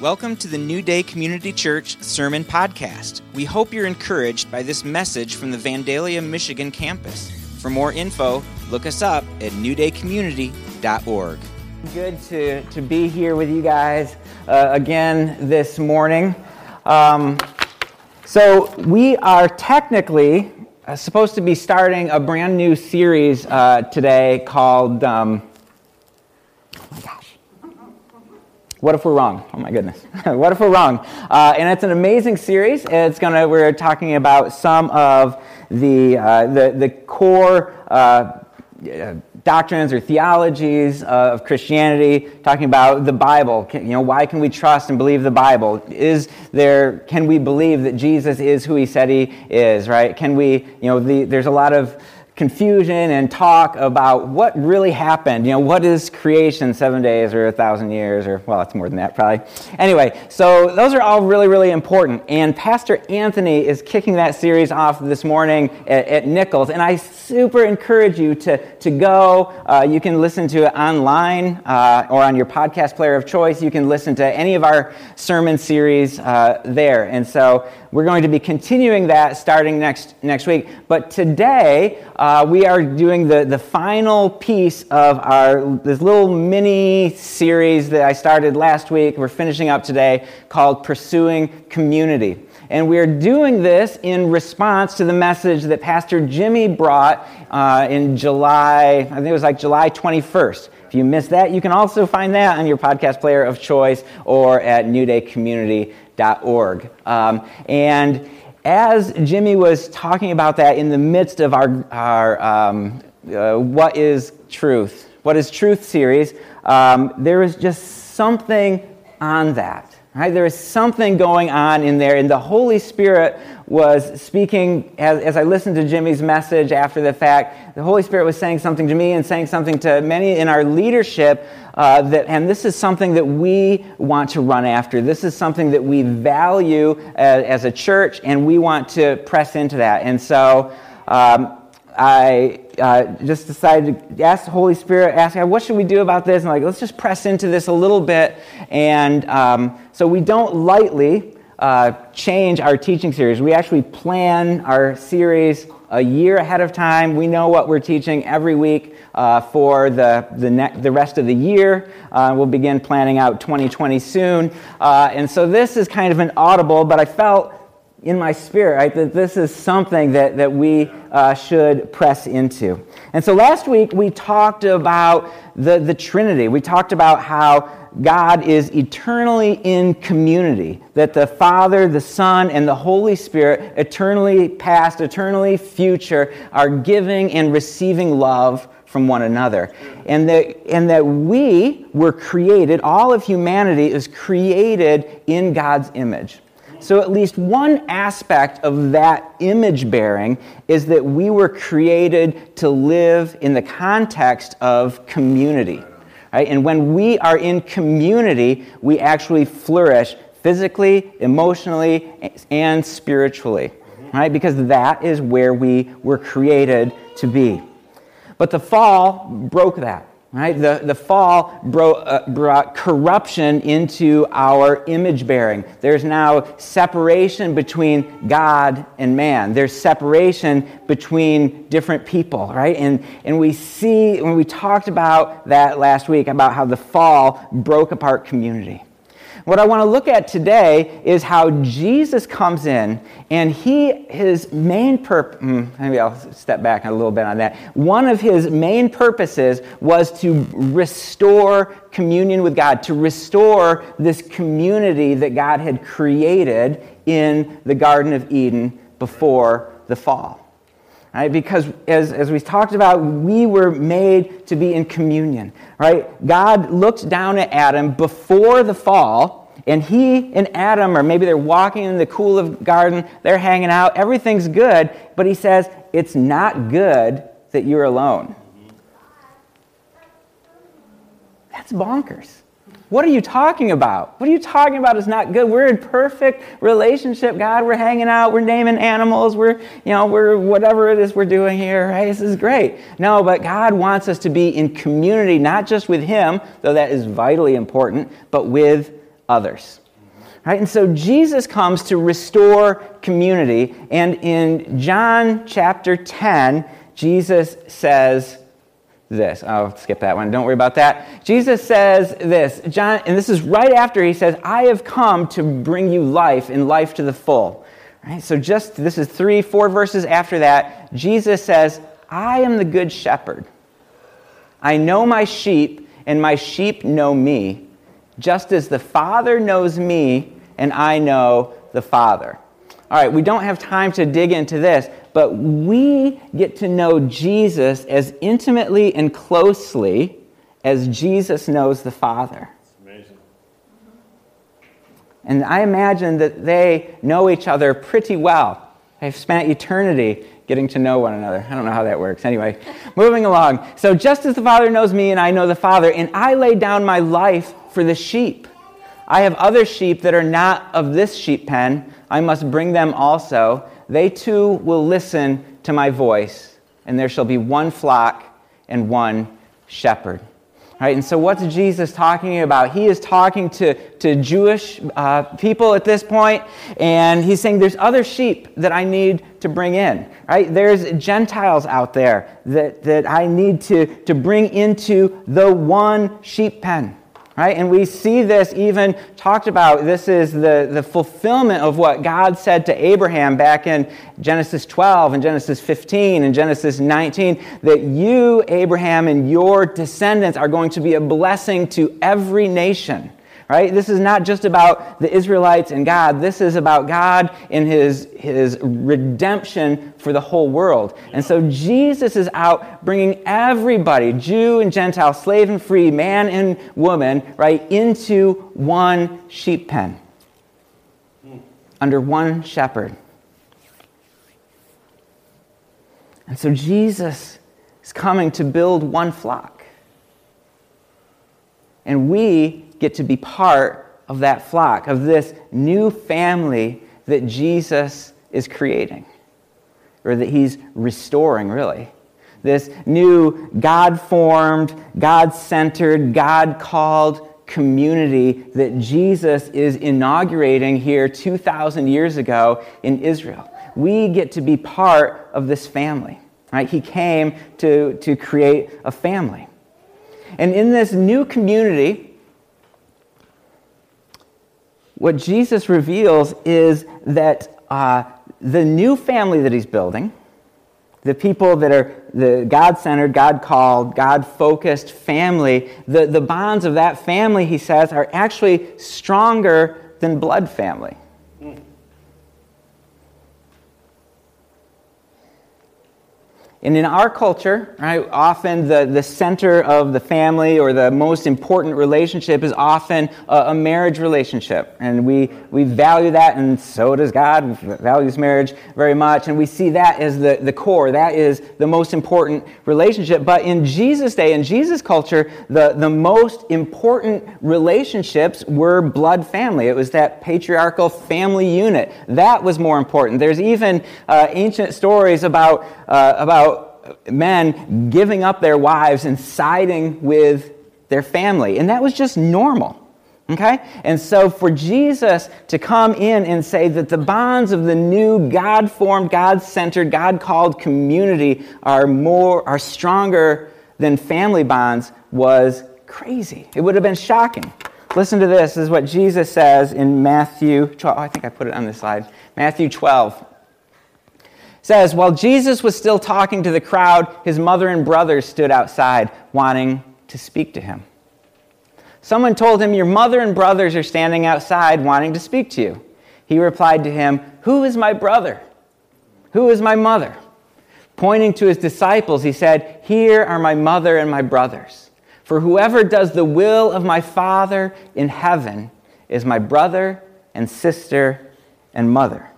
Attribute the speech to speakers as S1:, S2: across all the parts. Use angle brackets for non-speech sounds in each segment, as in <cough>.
S1: Welcome to the New Day Community Church Sermon Podcast. We hope you're encouraged by this message from the Vandalia, Michigan campus. For more info, look us up at newdaycommunity.org.
S2: Good to, to be here with you guys uh, again this morning. Um, so, we are technically uh, supposed to be starting a brand new series uh, today called. Um, What if we're wrong? Oh my goodness. <laughs> what if we're wrong? Uh, and it's an amazing series. It's gonna. We're talking about some of the uh, the, the core uh, doctrines or theologies of Christianity. Talking about the Bible. You know, why can we trust and believe the Bible? Is there? Can we believe that Jesus is who He said He is? Right? Can we? You know, the, there's a lot of confusion and talk about what really happened. You know, what is creation, seven days or a thousand years, or well, it's more than that probably. Anyway, so those are all really, really important. And Pastor Anthony is kicking that series off this morning at, at Nichols, and I super encourage you to, to go. Uh, you can listen to it online uh, or on your podcast player of choice. You can listen to any of our sermon series uh, there. And so we're going to be continuing that starting next, next week. But today, uh, we are doing the, the final piece of our this little mini series that I started last week. We're finishing up today called Pursuing Community. And we're doing this in response to the message that Pastor Jimmy brought uh, in July, I think it was like July 21st. If you missed that, you can also find that on your podcast player of choice or at newdaycommunity.com org. Um, and as Jimmy was talking about that in the midst of our, our um, uh, What is Truth? What is Truth series, um, there was just something on that. Right? There is something going on in there, and the Holy Spirit was speaking as, as I listened to Jimmy's message after the fact. The Holy Spirit was saying something to me and saying something to many in our leadership. Uh, that, and this is something that we want to run after. This is something that we value as, as a church, and we want to press into that. And so um, I uh, just decided to ask the Holy Spirit, ask God, what should we do about this? And like, let's just press into this a little bit. And um, so we don't lightly uh, change our teaching series. We actually plan our series a year ahead of time. We know what we're teaching every week uh, for the, the, ne- the rest of the year. Uh, we'll begin planning out 2020 soon. Uh, and so this is kind of an audible, but I felt in my spirit, right, that this is something that, that we uh, should press into. And so last week we talked about the, the Trinity. We talked about how God is eternally in community, that the Father, the Son, and the Holy Spirit, eternally past, eternally future, are giving and receiving love from one another. And that, and that we were created, all of humanity is created in God's image. So, at least one aspect of that image bearing is that we were created to live in the context of community. Right? And when we are in community, we actually flourish physically, emotionally, and spiritually. Right? Because that is where we were created to be. But the fall broke that. Right? The, the fall bro, uh, brought corruption into our image bearing. There's now separation between God and man. There's separation between different people, right? And, and we see, when we talked about that last week, about how the fall broke apart community. What I want to look at today is how Jesus comes in and he, his main purpose, hmm, maybe I'll step back a little bit on that. One of his main purposes was to restore communion with God, to restore this community that God had created in the Garden of Eden before the fall. Right? Because as, as we talked about, we were made to be in communion. Right? God looked down at Adam before the fall, and he and Adam, or maybe they're walking in the cool of the garden, they're hanging out, everything's good, but he says, It's not good that you're alone. That's bonkers. What are you talking about? What are you talking about is not good. We're in perfect relationship, God. We're hanging out, we're naming animals, we're, you know, we're whatever it is we're doing here, right? This is great. No, but God wants us to be in community, not just with Him, though that is vitally important, but with others. Right? And so Jesus comes to restore community. And in John chapter 10, Jesus says this. I'll skip that one. Don't worry about that. Jesus says this. John, and this is right after he says, I have come to bring you life and life to the full. Right? So just this is three, four verses after that, Jesus says, I am the good shepherd. I know my sheep, and my sheep know me, just as the Father knows me, and I know the Father. All right, we don't have time to dig into this, but we get to know Jesus as intimately and closely as Jesus knows the Father. And I imagine that they know each other pretty well. They've spent eternity getting to know one another. I don't know how that works. Anyway, <laughs> moving along. So, just as the Father knows me and I know the Father, and I lay down my life for the sheep. I have other sheep that are not of this sheep pen. I must bring them also. They too will listen to my voice, and there shall be one flock and one shepherd. Right, and so what's Jesus talking about? He is talking to, to Jewish uh, people at this point, and he's saying there's other sheep that I need to bring in. Right? There's Gentiles out there that, that I need to, to bring into the one sheep pen. Right? And we see this even talked about. This is the, the fulfillment of what God said to Abraham back in Genesis 12 and Genesis 15 and Genesis 19 that you, Abraham, and your descendants are going to be a blessing to every nation right? This is not just about the Israelites and God. This is about God and his, his redemption for the whole world. And so Jesus is out bringing everybody, Jew and Gentile, slave and free, man and woman, right, into one sheep pen under one shepherd. And so Jesus is coming to build one flock. And we get to be part of that flock, of this new family that Jesus is creating, or that he's restoring, really. This new God formed, God centered, God called community that Jesus is inaugurating here 2,000 years ago in Israel. We get to be part of this family, right? He came to, to create a family. And in this new community, what Jesus reveals is that uh, the new family that he's building, the people that are the God centered, God called, God focused family, the, the bonds of that family, he says, are actually stronger than blood family. And in our culture, right, often the, the center of the family or the most important relationship is often a, a, marriage relationship. And we, we value that, and so does God, values marriage very much. And we see that as the, the core. That is the most important relationship. But in Jesus' day, in Jesus' culture, the, the most important relationships were blood family. It was that patriarchal family unit. That was more important. There's even uh, ancient stories about, uh, about men giving up their wives and siding with their family. And that was just normal. Okay? And so for Jesus to come in and say that the bonds of the new God formed, God centered, God called community are more, are stronger than family bonds was crazy. It would have been shocking. Listen to this. This is what Jesus says in Matthew 12. Oh, I think I put it on this slide. Matthew 12 says, While Jesus was still talking to the crowd, his mother and brothers stood outside wanting to speak to him. Someone told him, Your mother and brothers are standing outside wanting to speak to you. He replied to him, Who is my brother? Who is my mother? Pointing to his disciples, he said, Here are my mother and my brothers. For whoever does the will of my Father in heaven is my brother and sister and mother.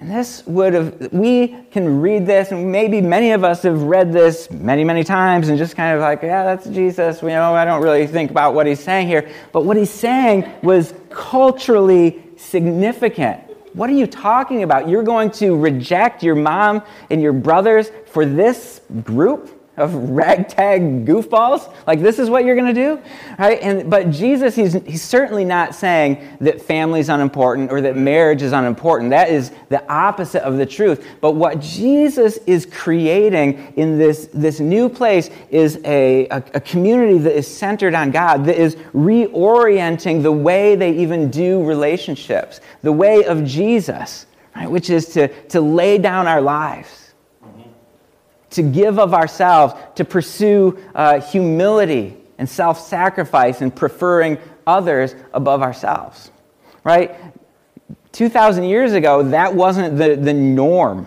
S2: And this would have, we can read this, and maybe many of us have read this many, many times and just kind of like, yeah, that's Jesus. We know, I don't really think about what he's saying here. But what he's saying was culturally significant. What are you talking about? You're going to reject your mom and your brothers for this group? Of ragtag goofballs? Like this is what you're going to do? Right? And but Jesus he's he's certainly not saying that family is unimportant or that marriage is unimportant. That is the opposite of the truth. But what Jesus is creating in this this new place is a, a, a community that is centered on God, that is reorienting the way they even do relationships, the way of Jesus, right? Which is to, to lay down our lives to give of ourselves, to pursue uh, humility and self sacrifice and preferring others above ourselves. Right? 2,000 years ago, that wasn't the, the norm.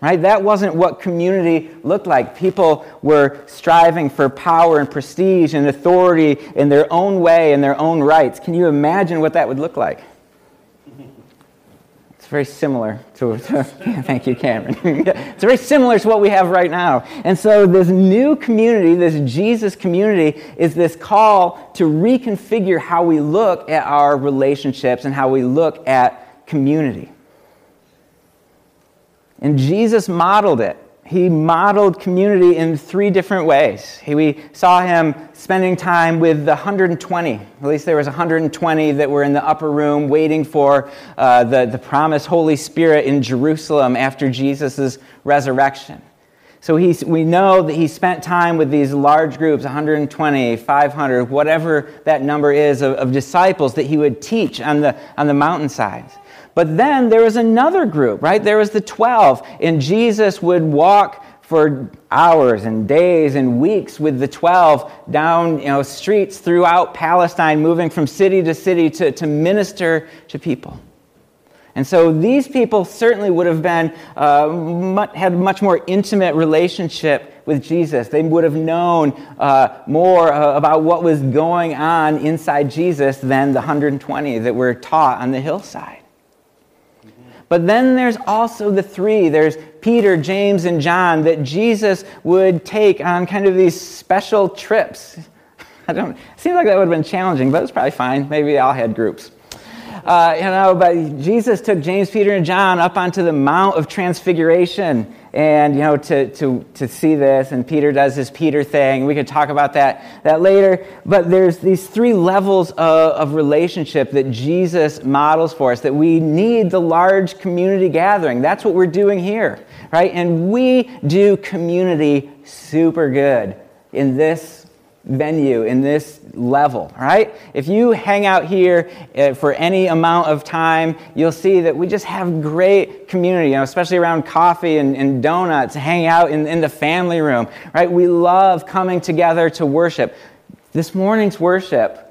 S2: Right? That wasn't what community looked like. People were striving for power and prestige and authority in their own way and their own rights. Can you imagine what that would look like? It's very similar to, to <laughs> thank you, Cameron. <laughs> it's very similar to what we have right now. And so, this new community, this Jesus community, is this call to reconfigure how we look at our relationships and how we look at community. And Jesus modeled it he modeled community in three different ways. He, we saw him spending time with the 120. At least there was 120 that were in the upper room waiting for uh, the, the promised Holy Spirit in Jerusalem after Jesus' resurrection. So he, we know that he spent time with these large groups 120, 500, whatever that number is of, of disciples that he would teach on the, on the mountainsides. But then there was another group, right? There was the 12, and Jesus would walk for hours and days and weeks with the 12 down you know, streets throughout Palestine, moving from city to city to, to minister to people. And so these people certainly would have been, uh, much, had a much more intimate relationship with Jesus. They would have known uh, more uh, about what was going on inside Jesus than the 120 that were taught on the hillside. But then there's also the three there's Peter, James, and John that Jesus would take on kind of these special trips. <laughs> I don't, seems like that would have been challenging, but it's probably fine. Maybe they all had groups. Uh, you know, but Jesus took James, Peter, and John up onto the Mount of Transfiguration and you know to, to, to see this and peter does his peter thing we could talk about that, that later. But there's these three levels of, of relationship that jesus models for us that we need the large community gathering. That's what we're doing here right? And we do community super good in this venue, in this level, right? If you hang out here uh, for any amount of time, you'll see that we just have great community, you know, especially around coffee and, and donuts, hang out in, in the family room, right? We love coming together to worship. This morning's worship,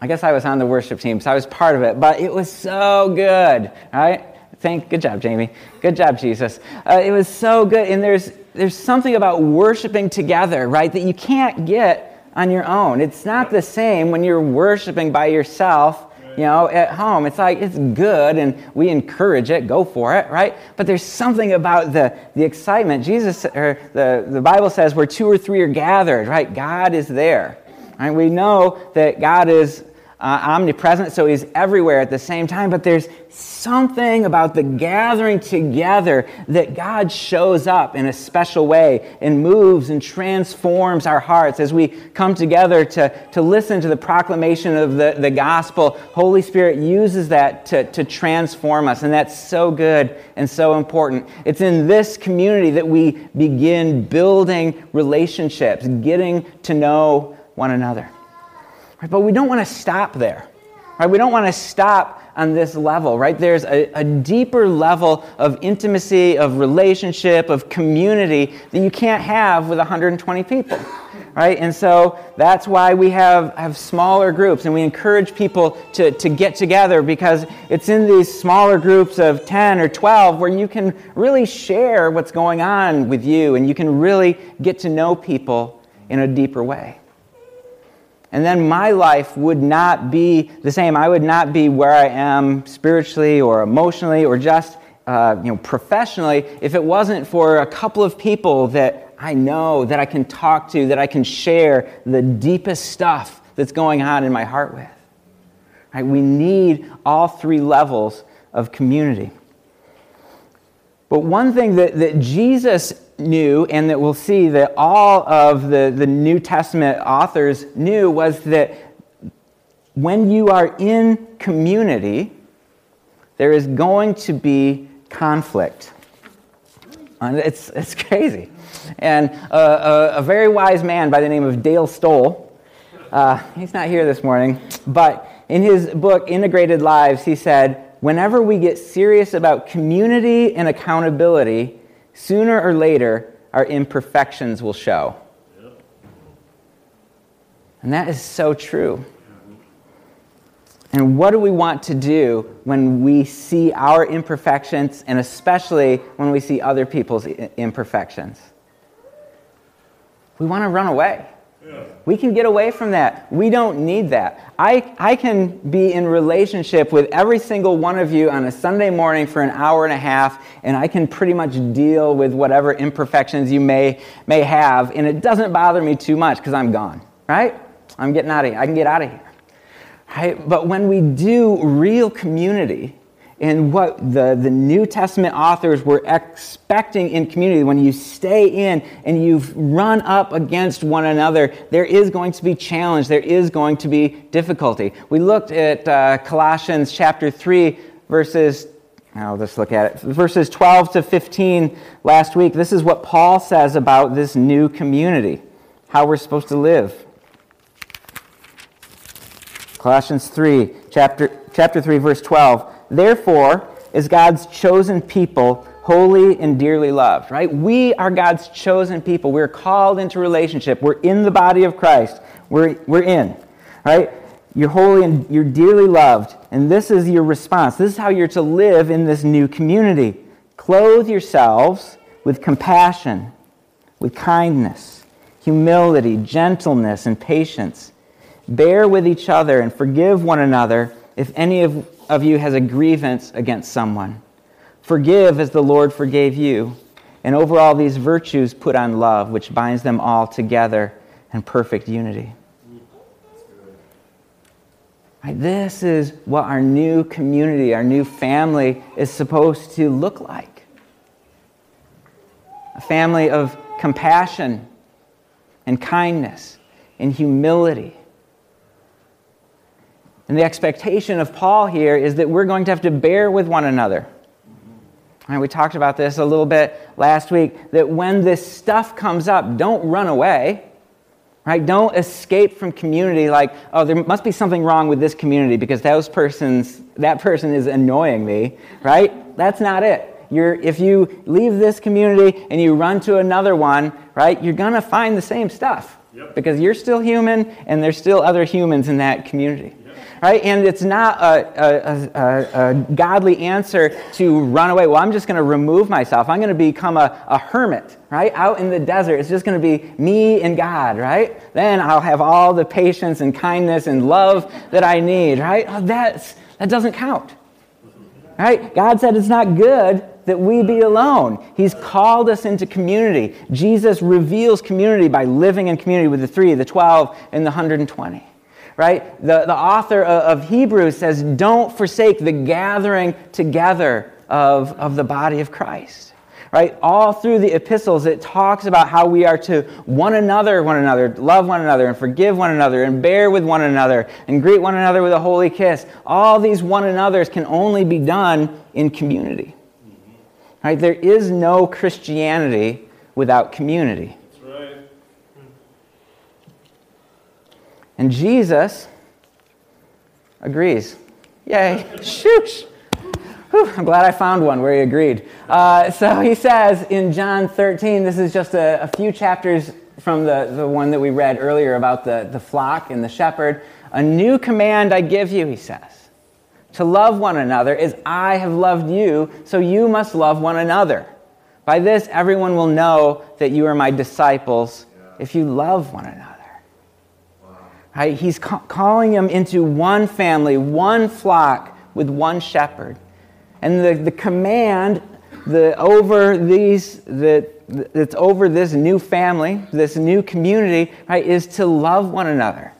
S2: I guess I was on the worship team, so I was part of it, but it was so good, right? Thank, good job, Jamie. Good job, Jesus. Uh, it was so good, and there's there's something about worshiping together, right, that you can't get on your own. It's not the same when you're worshiping by yourself, you know, at home. It's like it's good and we encourage it, go for it, right? But there's something about the, the excitement. Jesus or the, the Bible says where two or three are gathered, right? God is there. Right? We know that God is uh, omnipresent, so he's everywhere at the same time. But there's something about the gathering together that God shows up in a special way and moves and transforms our hearts as we come together to, to listen to the proclamation of the, the gospel. Holy Spirit uses that to, to transform us, and that's so good and so important. It's in this community that we begin building relationships, getting to know one another. Right? But we don't want to stop there. Right? We don't want to stop on this level, right? There's a, a, deeper level of intimacy, of relationship, of community that you can't have with 120 people, right? And so that's why we have, have smaller groups and we encourage people to, to get together because it's in these smaller groups of 10 or 12 where you can really share what's going on with you and you can really get to know people in a deeper way. And then my life would not be the same. I would not be where I am spiritually or emotionally or just uh, you know, professionally if it wasn't for a couple of people that I know, that I can talk to, that I can share the deepest stuff that's going on in my heart with. Right? We need all three levels of community. But one thing that, that Jesus knew and that we'll see that all of the, the New Testament authors knew was that when you are in community, there is going to be conflict. And it's, it's crazy. And a, a, very wise man by the name of Dale Stoll, uh, he's not here this morning, but in his book, Integrated Lives, he said, Whenever we get serious about community and accountability, sooner or later, our imperfections will show. And that is so true. And what do we want to do when we see our imperfections, and especially when we see other people's imperfections? We want to run away. We can get away from that. We don't need that. I, I can be in relationship with every single one of you on a Sunday morning for an hour and a half, and I can pretty much deal with whatever imperfections you may, may have, and it doesn't bother me too much because I'm gone, right? I'm getting out of here. I can get out of here. Right? But when we do real community, and what the, the New Testament authors were expecting in community, when you stay in and you've run up against one another, there is going to be challenge, there is going to be difficulty. We looked at uh, Colossians chapter 3, verses I'll just look at it. Verses 12 to 15 last week. This is what Paul says about this new community, how we're supposed to live. Colossians 3, chapter, chapter 3, verse 12. Therefore, is God's chosen people holy and dearly loved, right? We are God's chosen people. We're called into relationship. We're in the body of Christ. We're, we're in, right? You're holy and you're dearly loved. And this is your response. This is how you're to live in this new community. Clothe yourselves with compassion, with kindness, humility, gentleness, and patience Bear with each other and forgive one another if any of, of you has a grievance against someone. Forgive as the Lord forgave you. And over all these virtues, put on love, which binds them all together in perfect unity. This is what our new community, our new family is supposed to look like a family of compassion and kindness and humility and the expectation of Paul here is that we're going to have to bear with one another. And we talked about this a little bit last week that when this stuff comes up, don't run away. Right? Don't escape from community like, oh, there must be something wrong with this community because those persons, that person is annoying me. Right? That's not it. You're, if you leave this community and you run to another one, right, you're going to find the same stuff. Yep. Because you're still human and there's still other humans in that community right? And it's not a, a, a, a godly answer to run away. Well, I'm just going to remove myself. I'm going to become a, hermit, right? Out in the desert. It's just going to be me and God, right? Then I'll have all the patience and kindness and love that I need, right? Oh, that's, that doesn't count. Right? God said it's not good that we be alone. He's called us into community. Jesus reveals community by living in community with the three, the 12, and the 120 right? The, the author of Hebrews says, don't forsake the gathering together of, of the body of Christ. Right? All through the epistles, it talks about how we are to one another, one another, love one another, and forgive one another, and bear with one another, and greet one another with a holy kiss. All these one another's can only be done in community. Right? There is no Christianity without community. And Jesus agrees. Yay. Shoosh. Whew, I'm glad I found one where he agreed. Uh, so he says in John 13, this is just a, a, few chapters from the, the one that we read earlier about the, the flock and the shepherd. A new command I give you, he says, to love one another as I have loved you, so you must love one another. By this, everyone will know that you are my disciples if you love one another. Right? He's ca- calling them into one family, one flock with one shepherd. And the, the command the, over these, the, that's over this new family, this new community, right, is to love one another.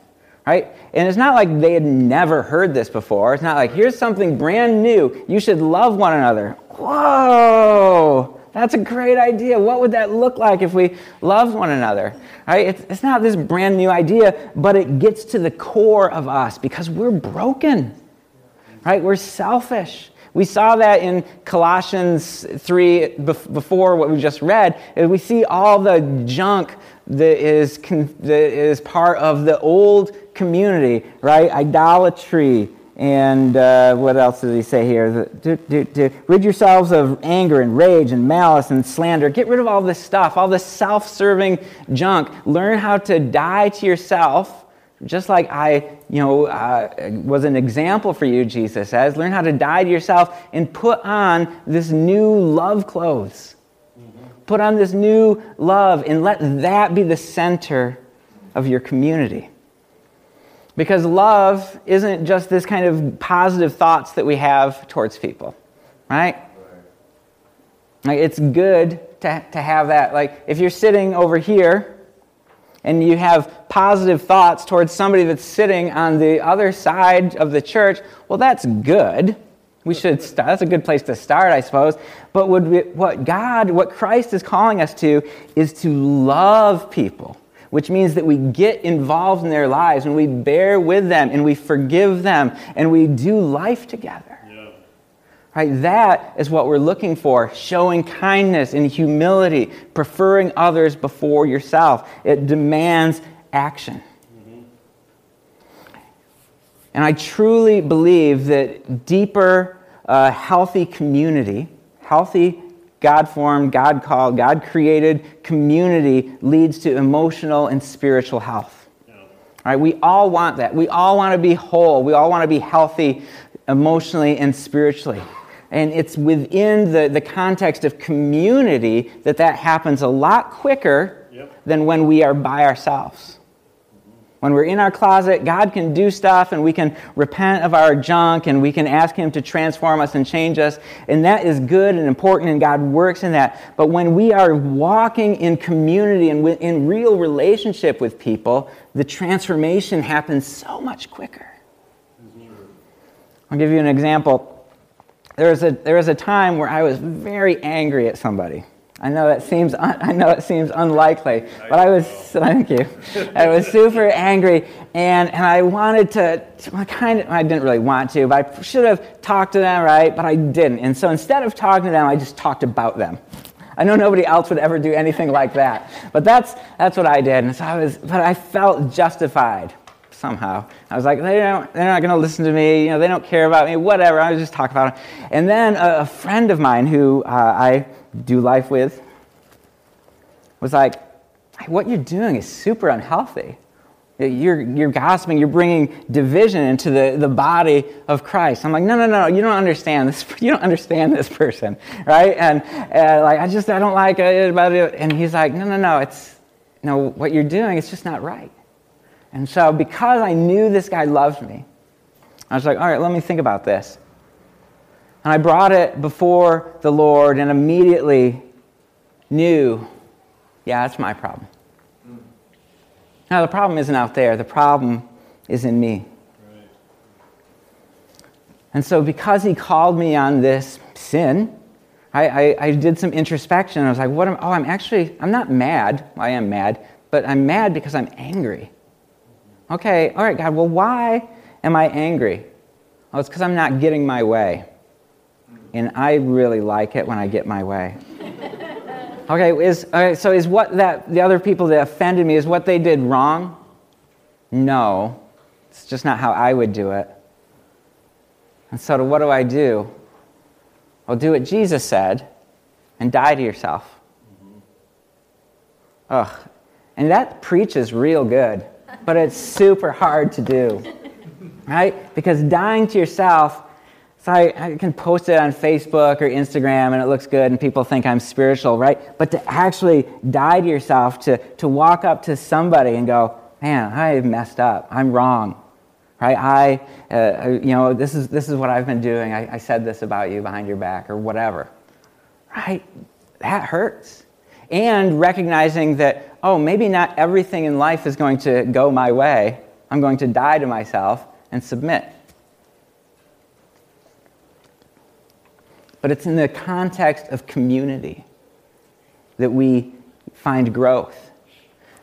S2: Right? And it's not like they had never heard this before. It's not like, here's something brand new. You should love one another. Whoa! That's a great idea. What would that look like if we loved one another? Right? It's, it's not this brand new idea, but it gets to the core of us because we're broken. Right? We're selfish. We saw that in Colossians 3 before what we just read. We see all the junk that is, that is part of the old community, right? Idolatry, and uh, what else does he say here? Do. Rid yourselves of anger and rage and malice and slander. Get rid of all this stuff, all this self serving junk. Learn how to die to yourself, just like I you know, uh, was an example for you, Jesus says. Learn how to die to yourself and put on this new love clothes. Put on this new love and let that be the center of your community. Because love isn't just this kind of positive thoughts that we have towards people, right? Like it's good to, to have that. Like if you're sitting over here and you have positive thoughts towards somebody that's sitting on the other side of the church, well, that's good. We should start. That's a good place to start, I suppose. But we, what God, what Christ is calling us to, is to love people which means that we get involved in their lives and we bear with them and we forgive them and we do life together. Yeah. Right? That is what we're looking for showing kindness and humility, preferring others before yourself. It demands action. Mm-hmm. And I truly believe that deeper, uh, healthy community, healthy God formed, God called, God created community leads to emotional and spiritual health. Yeah. Right? We all want that. We all want to be whole. We all want to be healthy emotionally and spiritually. And it's within the, the context of community that that happens a lot quicker yep. than when we are by ourselves. When we're in our closet, God can do stuff and we can repent of our junk and we can ask Him to transform us and change us. And that is good and important and God works in that. But when we are walking in community and in real relationship with people, the transformation happens so much quicker. I'll give you an example. There was a, there was a time where I was very angry at somebody. I know it seems un- I know it seems unlikely, but I was thank you. I was super angry, and, and I wanted to, to kind of I didn't really want to, but I should have talked to them, right? But I didn't, and so instead of talking to them, I just talked about them. I know nobody else would ever do anything like that, but that's that's what I did, and so I was, but I felt justified somehow. I was like, they don't, they're not going to listen to me. You know, they don't care about me. Whatever. I was just talking about it. And then a, a friend of mine who uh, I do life with was like, what you're doing is super unhealthy. You're, you're gossiping, you're bringing division into the, the body of Christ. I'm like, no, no, no, you don't understand this. <laughs> You don't understand this person, right? And uh, like, I just, I don't like it about it. And he's like, no, no, no, it's, no, what you're doing, it's just not right. And so, because I knew this guy loved me, I was like, all right, let me think about this. And I brought it before the Lord and immediately knew, yeah, that's my problem. Now, the problem isn't out there, the problem is in me. And so, because he called me on this sin, I, I, I, did some introspection. I was like, what am, oh, I'm actually, I'm not mad. Well, I am mad, but I'm mad because I'm angry. Okay, all right, God, well, why am I angry? Oh, it's because I'm not getting my way. And I really like it when I get my way. <laughs> Okay, is, okay, so is what that, the other people that offended me, is what they did wrong? No. It's just not how I would do it. And so, what do I do? Well, do what Jesus said and die to yourself. Mm-hmm. Ugh. And that preaches real good but it's super hard to do. Right? Because dying to yourself, so I, I, can post it on Facebook or Instagram and it looks good and people think I'm spiritual, right? But to actually die to yourself, to, to walk up to somebody and go, man, I messed up. I'm wrong. Right? I, uh, you know, this is, this is what I've been doing. I, I said this about you behind your back or whatever. Right? That hurts. And recognizing that oh, maybe not everything in life is going to go my way. I'm going to die to myself and submit. But it's in the context of community. that we find growth.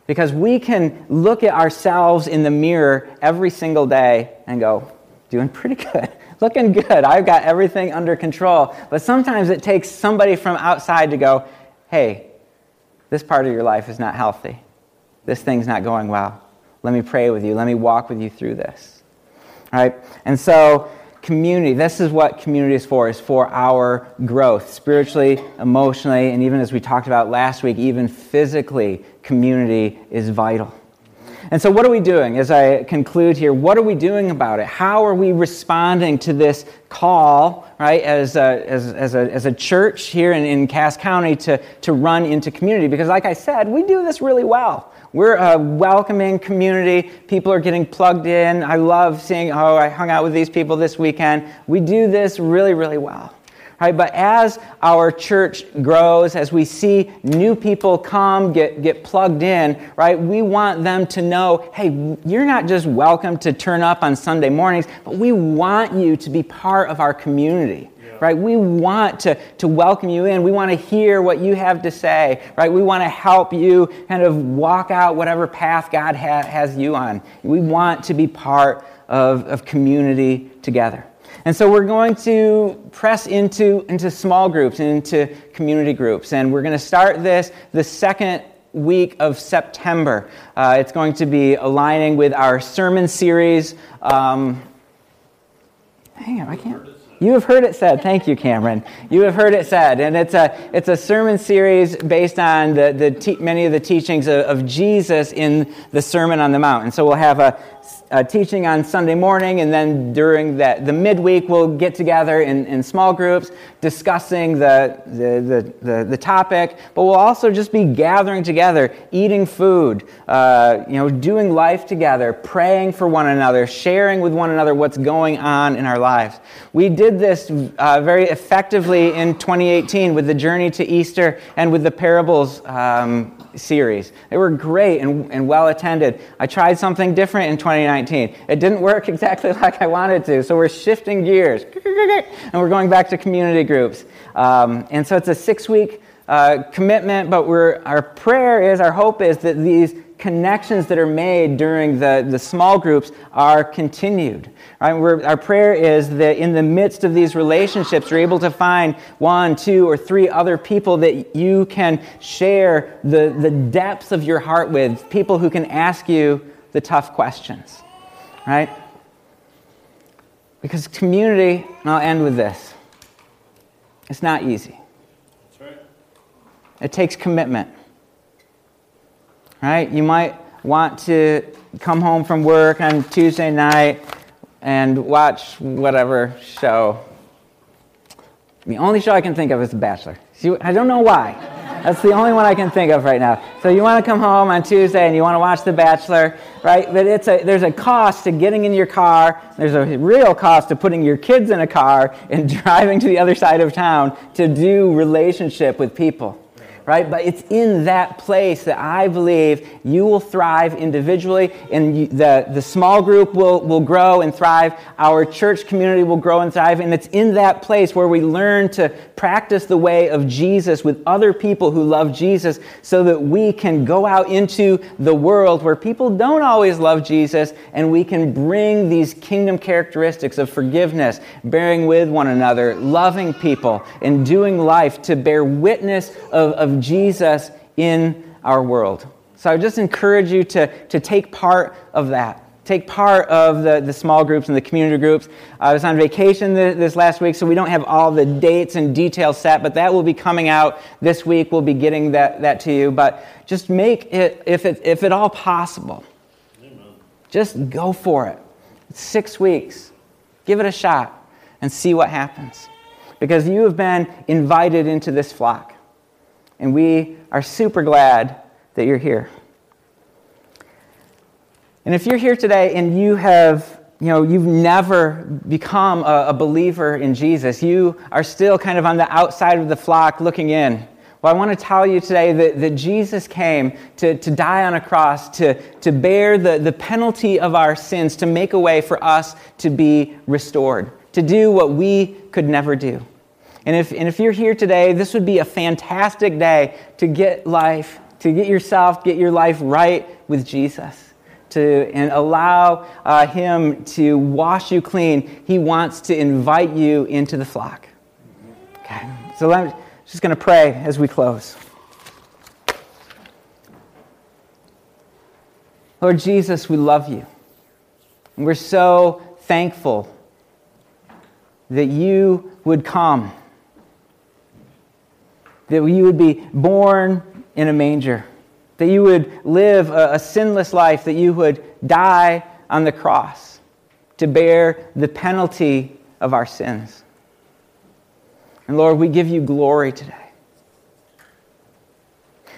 S2: Because we can look at ourselves in the mirror every single day and go, doing pretty good, <laughs> looking good. I've got everything under control. But sometimes it takes somebody from outside to go, hey, this part of your life is not healthy. This thing's not going well. Let me pray with you. Let me walk with you through this. All right? And so, community, this is what community is for, is for our growth, spiritually, emotionally, and even as we talked about last week, even physically, community is vital. And so, what are we doing as I conclude here? What are we doing about it? How are we responding to this call, right, as a, as, as a, as a church here in, in Cass County to, to run into community? Because, like I said, we do this really well. We're a welcoming community. People are getting plugged in. I love seeing, oh, I hung out with these people this weekend. We do this really, really well. Right, but as our church grows, as we see new people come, get, get plugged in, right, we want them to know hey, you're not just welcome to turn up on Sunday mornings, but we want you to be part of our community. Right? We want to, to welcome you in. We want to hear what you have to say. Right? We want to help you kind of walk out whatever path God ha- has you on. We want to be part of, of community together. And so we're going to press into, into small groups, into community groups. And we're going to start this the second week of September. Uh, it's going to be aligning with our sermon series. Um, hang on, I can't. You have heard it said. Thank you, Cameron. You have heard it said. And it's a, it's a sermon series based on the, the te- many of the teachings of, of Jesus in the Sermon on the Mount. And so we'll have a, uh, teaching on Sunday morning, and then during that, the midweek, we'll get together in, in small groups discussing the, the, the, the, the topic, but we'll also just be gathering together, eating food, uh, you know, doing life together, praying for one another, sharing with one another what's going on in our lives. We did this uh, very effectively in 2018 with the journey to Easter and with the parables um, series. They were great and, and well attended. I tried something different in 2019. It didn't work <laughs> exactly like I wanted to, so we're shifting gears. <laughs> And we're going back to community groups. Um, and so it's a six week uh, commitment, but we're, our prayer is, our hope is that these connections that are made during the, the small groups are continued. Right? our prayer is that in the midst of these relationships, you're able to find one, two, or three other people that you can share the, the depths of your heart with, people who can ask you the tough questions. Right? Because community, and I'll end with this, it's not easy. Right. It takes commitment. Right? You might want to come home from work on Tuesday night and watch whatever show. The only show I can think of is The Bachelor. See, I don't know why. That's the only one I can think of right now. So you want to come home on Tuesday and you want to watch The Bachelor, right? But it's a, there's a cost to getting in your car. There's a real cost to putting your kids in a car and <laughs> driving to the other side of town to do relationship with people right? But it's in that place that I believe you will thrive individually, and you, the, the small group will, will grow and thrive. Our church community will grow and thrive. And it's in that place where we learn to practice the way of Jesus with other people who love Jesus so that we can go out into the world where people don't always love Jesus and we can bring these kingdom characteristics of forgiveness, bearing with one another, loving people, and doing life to bear witness of, of Jesus in our world. So I just encourage you to, to take part of that. Take part of the, the small groups and the community groups. I was on vacation this last week, so we don't have all the dates and details set, but that will be coming out this week. We'll be getting that, that to you. But just make it, if, it, if at all possible, Amen. just go for it. Six weeks. Give it a shot and see what happens. Because you have been invited into this flock and we are super glad that you're here. And if you're here today and you have, you know, you've never become a, a, believer in Jesus, you are still kind of on the outside of the flock looking in. Well, I want to tell you today that, that Jesus came to, to die on a cross, to, to bear the, the penalty of our sins, to make a way for us to be restored, to do what we could never do. And if, and if you're here today, this would be a fantastic day to get life, to get yourself, get your life right with Jesus, to, and allow uh, Him to wash you clean. He wants to invite you into the flock. Okay, so I'm just going to pray as we close. Lord Jesus, we love you. And we're so thankful that you would come, that you would be born in a manger, that you would live a, a, sinless life, that you would die on the cross to bear the penalty of our sins. And Lord, we give you glory today.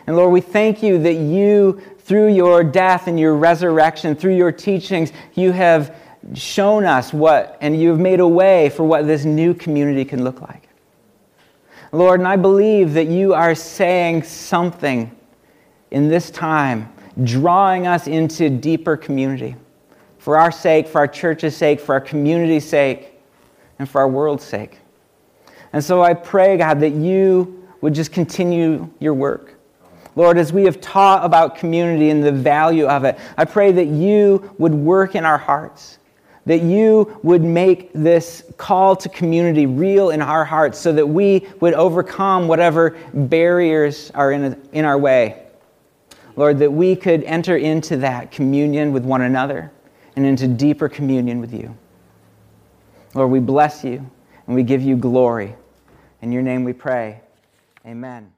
S2: And Lord, we thank you that you, through your death and your resurrection, through your teachings, you have shown us what, and you've made a way for what this new community can look like. Lord, and I believe that you are saying something in this time, drawing us into deeper community for our sake, for our church's sake, for our community's sake, and for our world's sake. And so I pray, God, that you would just continue your work. Lord, as we have taught about community and the value of it, I pray that you would work in our hearts that you would make this call to community real in our hearts so that we would overcome whatever barriers are in, in our way. Lord, that we could enter into that communion with one another and into deeper communion with you. Lord, we bless you and we give you glory. In your name we pray. Amen.